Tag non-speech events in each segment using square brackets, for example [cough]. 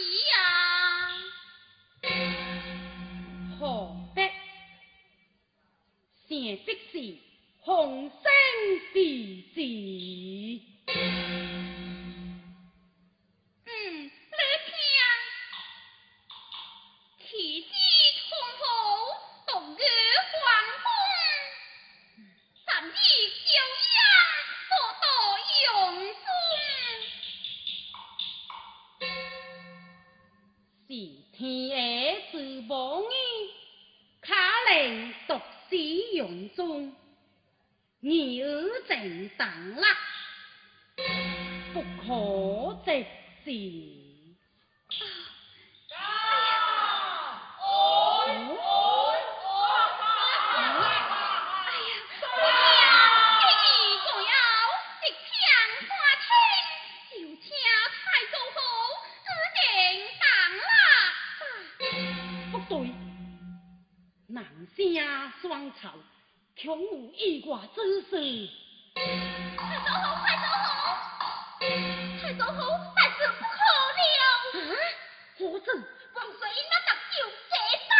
一样，何必？成的是鸿升事子。使用中牛正等啦不可直视双曹恐有意外之事。快走好，快走好，快走好，但是不可了。何曾望水那大酒解当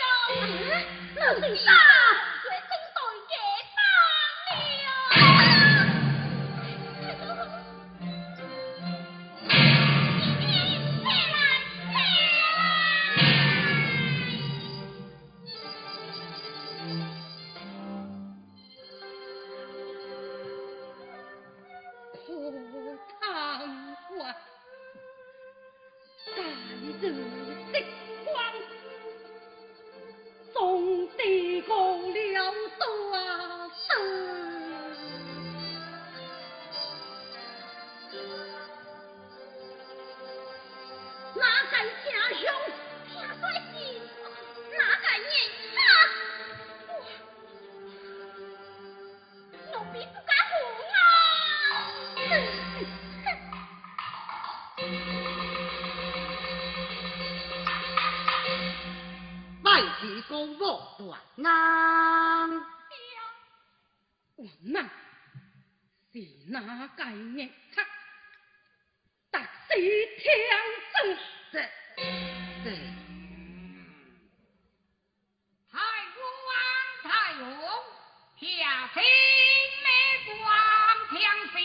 了？那是。太极功莫断难。王呐，是哪界孽客，特使天尊的？太公太公，下天的光天下，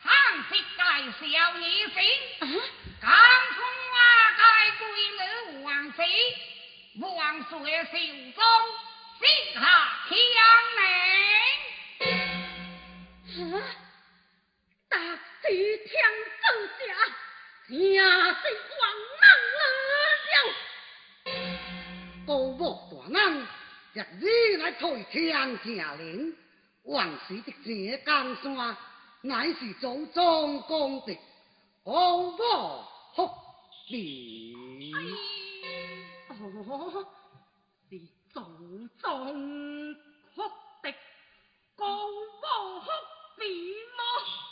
汉室盖小儿子，江、啊、中啊贵女王妃。母王叔的行踪，下天明。啊！大地天正下，也是王能了。高木大人，日日来推天下人，王氏的这江山，乃是祖宗功德，高木福地。哦 [laughs] 是祖宗哭的高高哭你么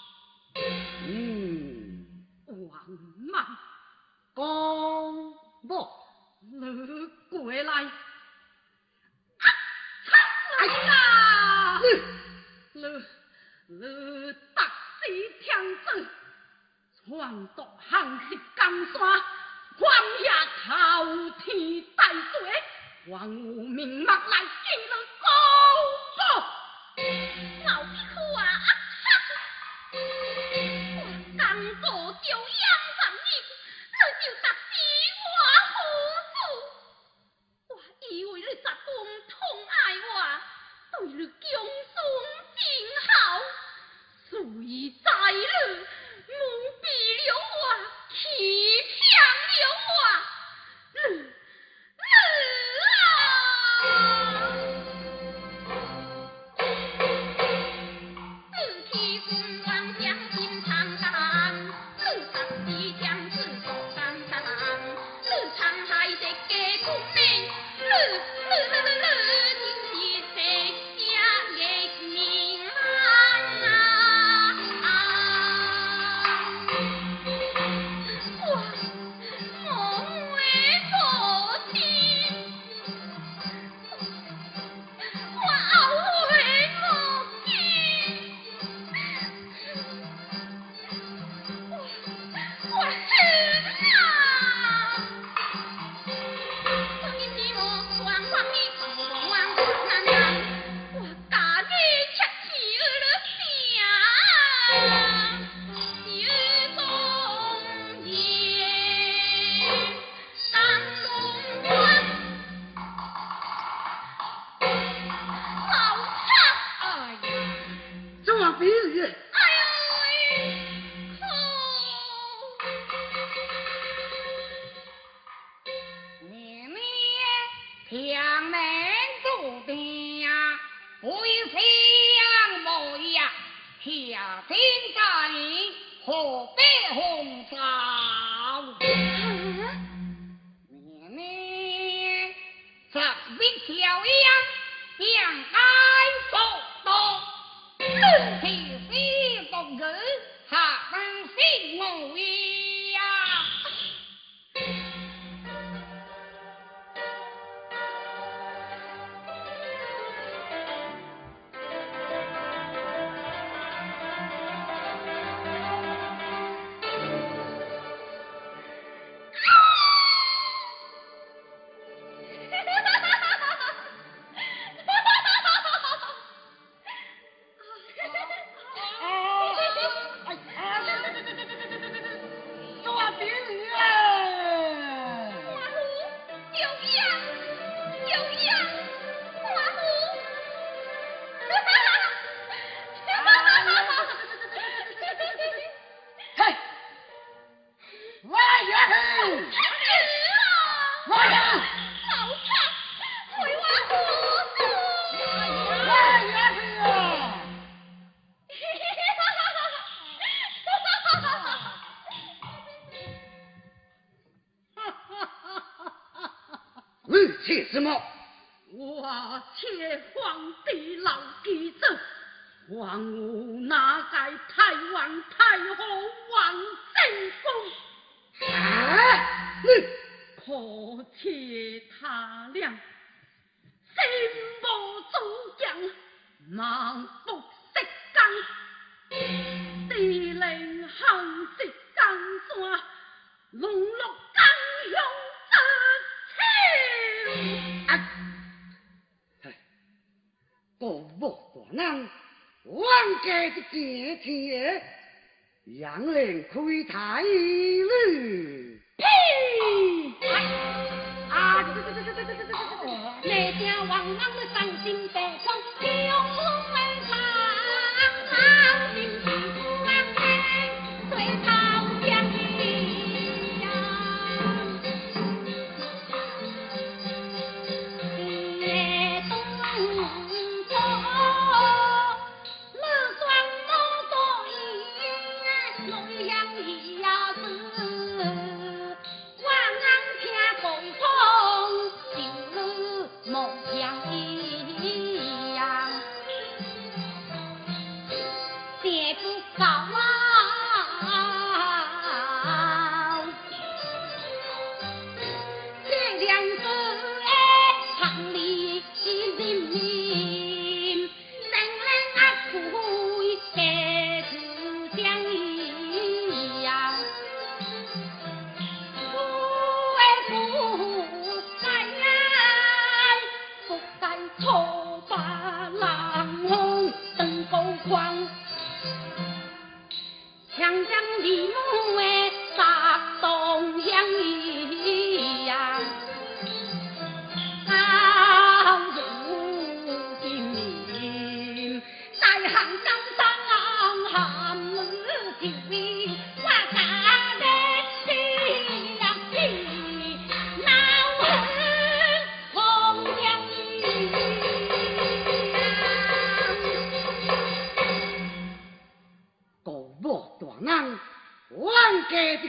娘 Maui. 什么？我且皇帝老记走，皇武哪在太王太后王正宫，啊！你可且他俩心无主将，盲王家的姐姐，杨连亏太女。呸！啊！那家王郎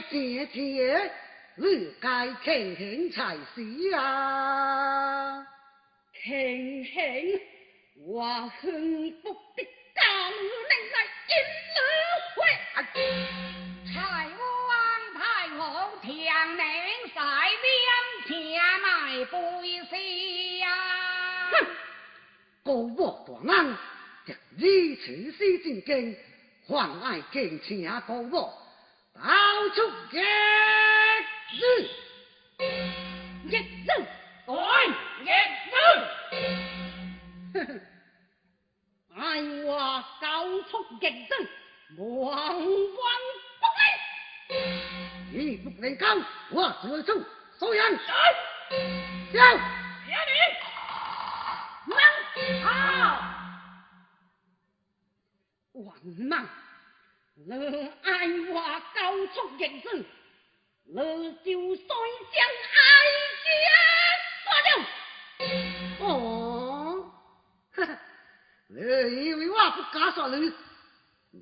姐姐，你该庆幸才是啊！庆幸我幸福的家女能来引天埋背死呀！哼，国母大人，若你此事正经，还爱敬请国母，到出日日。一人哎，一人，爱我高速逆人，王王不给。你不能讲，我只出所人。娘，别理，忙跑。王莽，你爱我高足人生，你就须将爱子杀了。哦，呵呵，你以为我不敢杀人，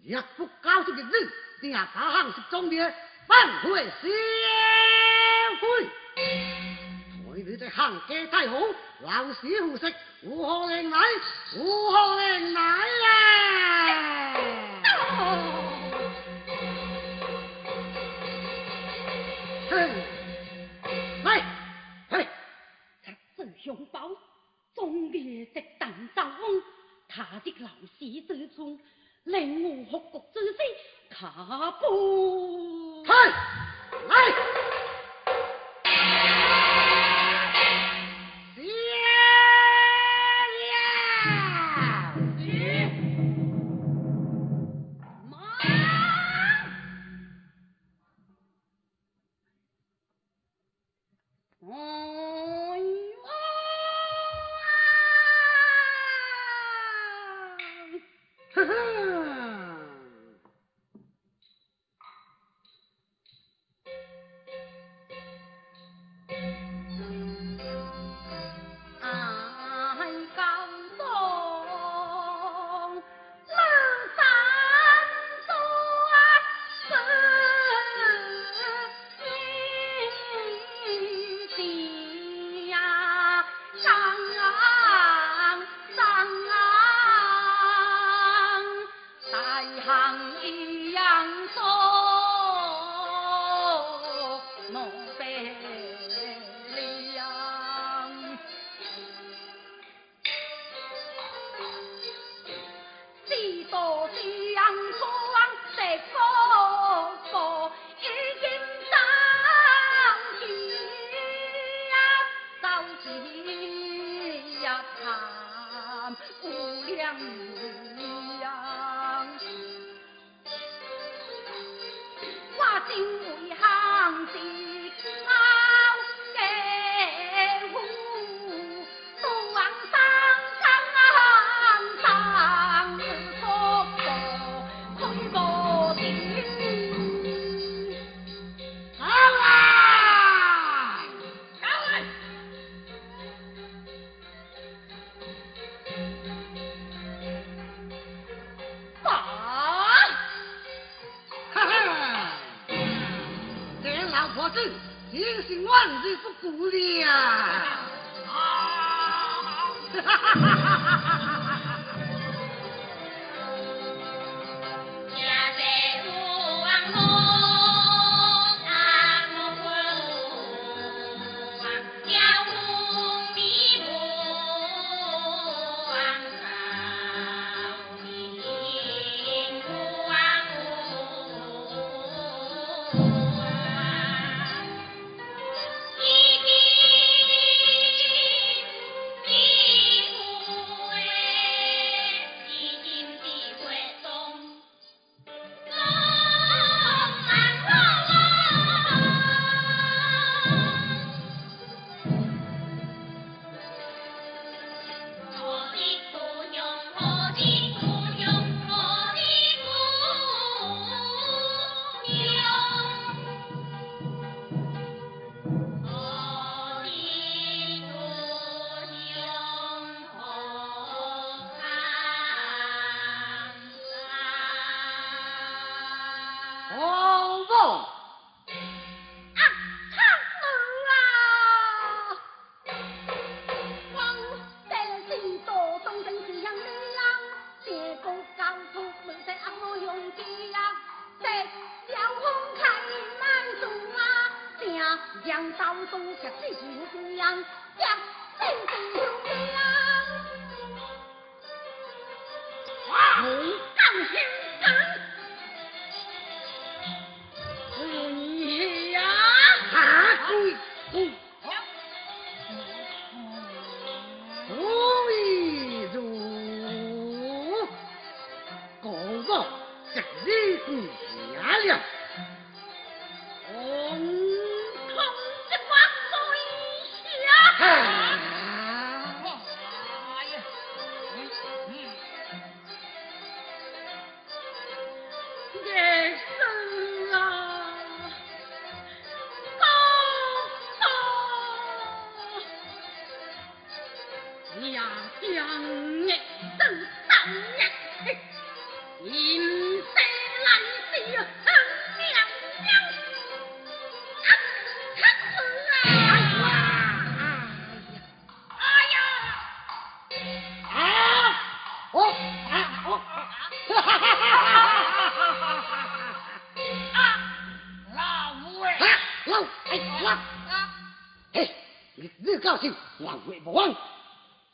也不高足弟，你还敢行十宗的，反悔社会？你哋行家太好，老死胡食，如何令来？如何令来呀？哼，来，来，这熊宝，忠烈的邓兆翁，他的老死之处，令我复国之心卡不。开，来。心子，人心万岁不顾了。啊！哈哈！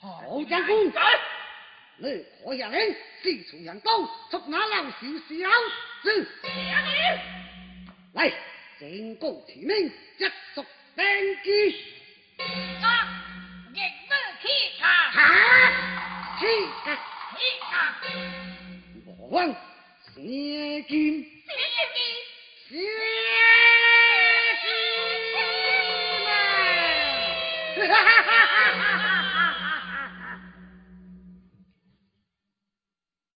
好将军，你可下令，四处扬刀，捉拿老小小子。来，正公提名，一属登基。啊，日日起啊，哈，起啊！起啊，莫忘射箭，射箭，射箭嘛！哈哈哈哈哈哈！